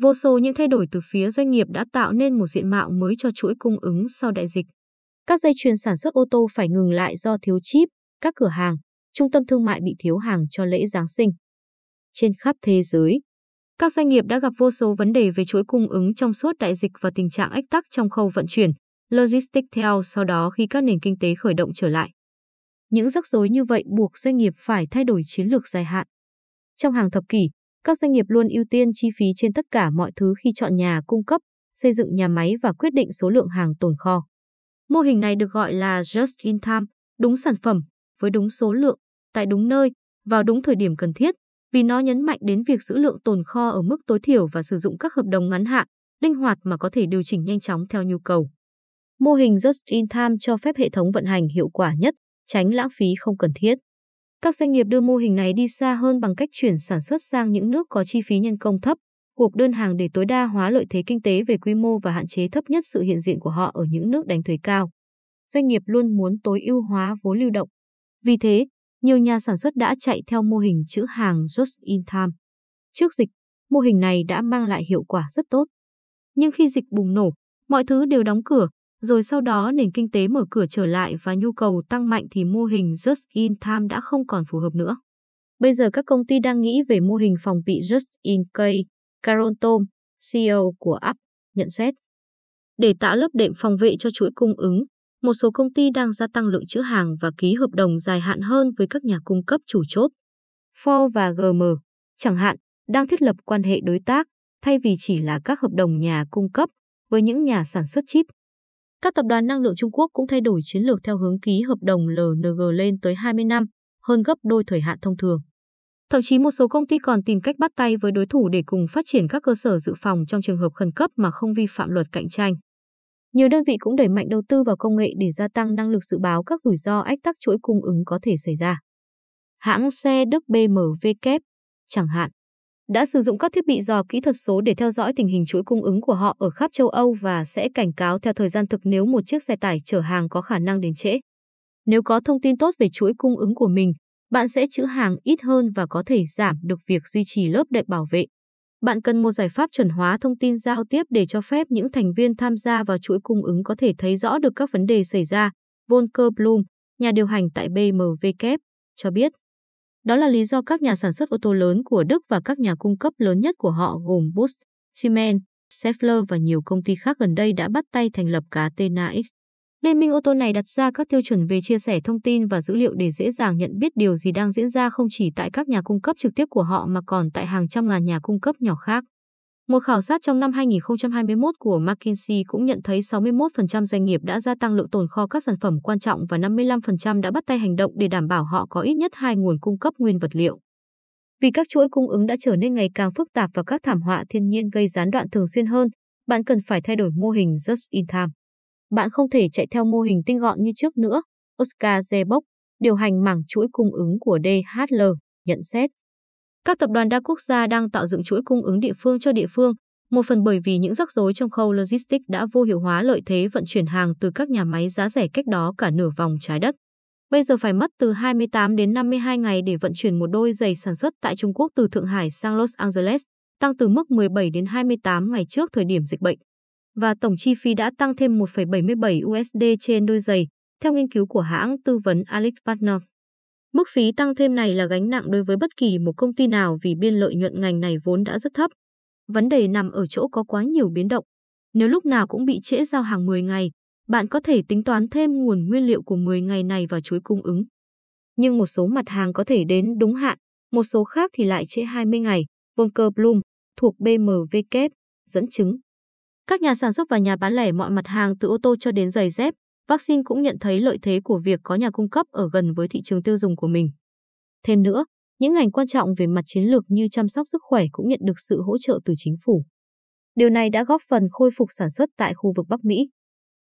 Vô số những thay đổi từ phía doanh nghiệp đã tạo nên một diện mạo mới cho chuỗi cung ứng sau đại dịch. Các dây chuyền sản xuất ô tô phải ngừng lại do thiếu chip, các cửa hàng, trung tâm thương mại bị thiếu hàng cho lễ Giáng sinh. Trên khắp thế giới, các doanh nghiệp đã gặp vô số vấn đề về chuỗi cung ứng trong suốt đại dịch và tình trạng ách tắc trong khâu vận chuyển, logistics theo sau đó khi các nền kinh tế khởi động trở lại. Những rắc rối như vậy buộc doanh nghiệp phải thay đổi chiến lược dài hạn. Trong hàng thập kỷ, các doanh nghiệp luôn ưu tiên chi phí trên tất cả mọi thứ khi chọn nhà cung cấp, xây dựng nhà máy và quyết định số lượng hàng tồn kho. Mô hình này được gọi là just in time, đúng sản phẩm, với đúng số lượng, tại đúng nơi, vào đúng thời điểm cần thiết, vì nó nhấn mạnh đến việc giữ lượng tồn kho ở mức tối thiểu và sử dụng các hợp đồng ngắn hạn, linh hoạt mà có thể điều chỉnh nhanh chóng theo nhu cầu. Mô hình Just in Time cho phép hệ thống vận hành hiệu quả nhất, tránh lãng phí không cần thiết. Các doanh nghiệp đưa mô hình này đi xa hơn bằng cách chuyển sản xuất sang những nước có chi phí nhân công thấp, cuộc đơn hàng để tối đa hóa lợi thế kinh tế về quy mô và hạn chế thấp nhất sự hiện diện của họ ở những nước đánh thuế cao. Doanh nghiệp luôn muốn tối ưu hóa vốn lưu động. Vì thế, nhiều nhà sản xuất đã chạy theo mô hình chữ hàng just in time. Trước dịch, mô hình này đã mang lại hiệu quả rất tốt. Nhưng khi dịch bùng nổ, mọi thứ đều đóng cửa, rồi sau đó nền kinh tế mở cửa trở lại và nhu cầu tăng mạnh thì mô hình just in time đã không còn phù hợp nữa. Bây giờ các công ty đang nghĩ về mô hình phòng bị just in case, Carol Tom, CEO của App, nhận xét. Để tạo lớp đệm phòng vệ cho chuỗi cung ứng, một số công ty đang gia tăng lượng chữ hàng và ký hợp đồng dài hạn hơn với các nhà cung cấp chủ chốt. Ford và GM, chẳng hạn, đang thiết lập quan hệ đối tác thay vì chỉ là các hợp đồng nhà cung cấp với những nhà sản xuất chip. Các tập đoàn năng lượng Trung Quốc cũng thay đổi chiến lược theo hướng ký hợp đồng LNG lên tới 20 năm, hơn gấp đôi thời hạn thông thường. Thậm chí một số công ty còn tìm cách bắt tay với đối thủ để cùng phát triển các cơ sở dự phòng trong trường hợp khẩn cấp mà không vi phạm luật cạnh tranh. Nhiều đơn vị cũng đẩy mạnh đầu tư vào công nghệ để gia tăng năng lực dự báo các rủi ro ách tắc chuỗi cung ứng có thể xảy ra. Hãng xe Đức BMW kép, chẳng hạn, đã sử dụng các thiết bị dò kỹ thuật số để theo dõi tình hình chuỗi cung ứng của họ ở khắp châu Âu và sẽ cảnh cáo theo thời gian thực nếu một chiếc xe tải chở hàng có khả năng đến trễ. Nếu có thông tin tốt về chuỗi cung ứng của mình, bạn sẽ trữ hàng ít hơn và có thể giảm được việc duy trì lớp đệm bảo vệ. Bạn cần một giải pháp chuẩn hóa thông tin giao tiếp để cho phép những thành viên tham gia vào chuỗi cung ứng có thể thấy rõ được các vấn đề xảy ra, Volker Blum, nhà điều hành tại BMW cho biết. Đó là lý do các nhà sản xuất ô tô lớn của Đức và các nhà cung cấp lớn nhất của họ gồm Bosch, Siemens, Schaeffler và nhiều công ty khác gần đây đã bắt tay thành lập Catena X. Liên minh ô tô này đặt ra các tiêu chuẩn về chia sẻ thông tin và dữ liệu để dễ dàng nhận biết điều gì đang diễn ra không chỉ tại các nhà cung cấp trực tiếp của họ mà còn tại hàng trăm ngàn nhà cung cấp nhỏ khác. Một khảo sát trong năm 2021 của McKinsey cũng nhận thấy 61% doanh nghiệp đã gia tăng lượng tồn kho các sản phẩm quan trọng và 55% đã bắt tay hành động để đảm bảo họ có ít nhất hai nguồn cung cấp nguyên vật liệu. Vì các chuỗi cung ứng đã trở nên ngày càng phức tạp và các thảm họa thiên nhiên gây gián đoạn thường xuyên hơn, bạn cần phải thay đổi mô hình just in time. Bạn không thể chạy theo mô hình tinh gọn như trước nữa, Oscar Zebok, điều hành mảng chuỗi cung ứng của DHL, nhận xét. Các tập đoàn đa quốc gia đang tạo dựng chuỗi cung ứng địa phương cho địa phương, một phần bởi vì những rắc rối trong khâu logistics đã vô hiệu hóa lợi thế vận chuyển hàng từ các nhà máy giá rẻ cách đó cả nửa vòng trái đất. Bây giờ phải mất từ 28 đến 52 ngày để vận chuyển một đôi giày sản xuất tại Trung Quốc từ Thượng Hải sang Los Angeles, tăng từ mức 17 đến 28 ngày trước thời điểm dịch bệnh và tổng chi phí đã tăng thêm 1,77 USD trên đôi giày, theo nghiên cứu của hãng tư vấn Alex Partner. Mức phí tăng thêm này là gánh nặng đối với bất kỳ một công ty nào vì biên lợi nhuận ngành này vốn đã rất thấp. Vấn đề nằm ở chỗ có quá nhiều biến động. Nếu lúc nào cũng bị trễ giao hàng 10 ngày, bạn có thể tính toán thêm nguồn nguyên liệu của 10 ngày này vào chuỗi cung ứng. Nhưng một số mặt hàng có thể đến đúng hạn, một số khác thì lại trễ 20 ngày, Volker Bloom, thuộc BMW kép, dẫn chứng. Các nhà sản xuất và nhà bán lẻ mọi mặt hàng từ ô tô cho đến giày dép, vaccine cũng nhận thấy lợi thế của việc có nhà cung cấp ở gần với thị trường tiêu dùng của mình. Thêm nữa, những ngành quan trọng về mặt chiến lược như chăm sóc sức khỏe cũng nhận được sự hỗ trợ từ chính phủ. Điều này đã góp phần khôi phục sản xuất tại khu vực Bắc Mỹ.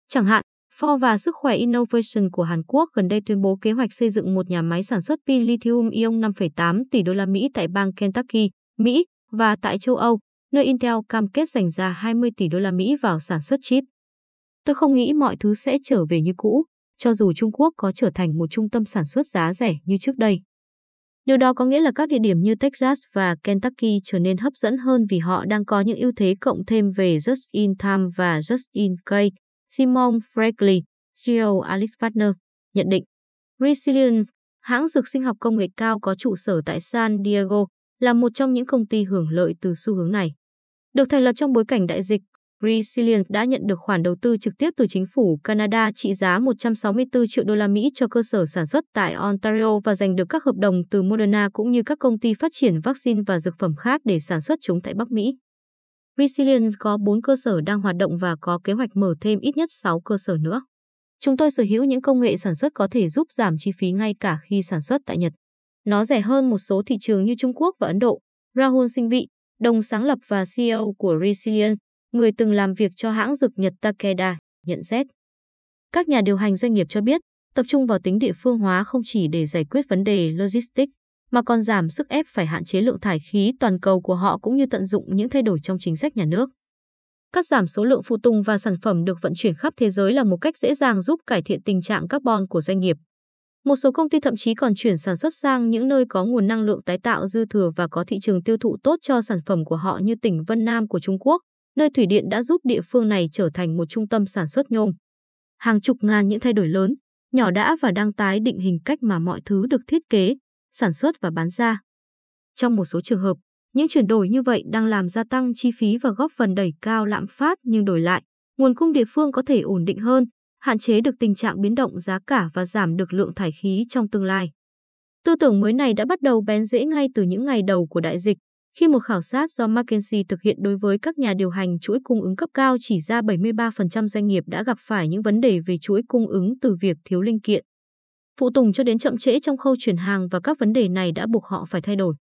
Chẳng hạn, Ford và Sức khỏe Innovation của Hàn Quốc gần đây tuyên bố kế hoạch xây dựng một nhà máy sản xuất pin lithium ion 5,8 tỷ đô la Mỹ tại bang Kentucky, Mỹ và tại châu Âu, nơi Intel cam kết dành ra 20 tỷ đô la Mỹ vào sản xuất chip. Tôi không nghĩ mọi thứ sẽ trở về như cũ, cho dù Trung Quốc có trở thành một trung tâm sản xuất giá rẻ như trước đây. Điều đó có nghĩa là các địa điểm như Texas và Kentucky trở nên hấp dẫn hơn vì họ đang có những ưu thế cộng thêm về Just in Time và Just in Case. Simon Franklin, CEO Alice Partner, nhận định. Resilience, hãng dược sinh học công nghệ cao có trụ sở tại San Diego, là một trong những công ty hưởng lợi từ xu hướng này. Được thành lập trong bối cảnh đại dịch, Resilient đã nhận được khoản đầu tư trực tiếp từ chính phủ Canada trị giá 164 triệu đô la Mỹ cho cơ sở sản xuất tại Ontario và giành được các hợp đồng từ Moderna cũng như các công ty phát triển vaccine và dược phẩm khác để sản xuất chúng tại Bắc Mỹ. Resilience có 4 cơ sở đang hoạt động và có kế hoạch mở thêm ít nhất 6 cơ sở nữa. Chúng tôi sở hữu những công nghệ sản xuất có thể giúp giảm chi phí ngay cả khi sản xuất tại Nhật. Nó rẻ hơn một số thị trường như Trung Quốc và Ấn Độ. Rahul Singhvi, đồng sáng lập và CEO của Resilient, người từng làm việc cho hãng dược Nhật Takeda, nhận xét. Các nhà điều hành doanh nghiệp cho biết, tập trung vào tính địa phương hóa không chỉ để giải quyết vấn đề logistics, mà còn giảm sức ép phải hạn chế lượng thải khí toàn cầu của họ cũng như tận dụng những thay đổi trong chính sách nhà nước. Cắt giảm số lượng phụ tùng và sản phẩm được vận chuyển khắp thế giới là một cách dễ dàng giúp cải thiện tình trạng carbon của doanh nghiệp. Một số công ty thậm chí còn chuyển sản xuất sang những nơi có nguồn năng lượng tái tạo dư thừa và có thị trường tiêu thụ tốt cho sản phẩm của họ như tỉnh Vân Nam của Trung Quốc, nơi thủy điện đã giúp địa phương này trở thành một trung tâm sản xuất nhôm. Hàng chục ngàn những thay đổi lớn, nhỏ đã và đang tái định hình cách mà mọi thứ được thiết kế, sản xuất và bán ra. Trong một số trường hợp, những chuyển đổi như vậy đang làm gia tăng chi phí và góp phần đẩy cao lạm phát nhưng đổi lại, nguồn cung địa phương có thể ổn định hơn, hạn chế được tình trạng biến động giá cả và giảm được lượng thải khí trong tương lai. Tư tưởng mới này đã bắt đầu bén rễ ngay từ những ngày đầu của đại dịch, khi một khảo sát do McKinsey thực hiện đối với các nhà điều hành chuỗi cung ứng cấp cao chỉ ra 73% doanh nghiệp đã gặp phải những vấn đề về chuỗi cung ứng từ việc thiếu linh kiện. Phụ tùng cho đến chậm trễ trong khâu chuyển hàng và các vấn đề này đã buộc họ phải thay đổi.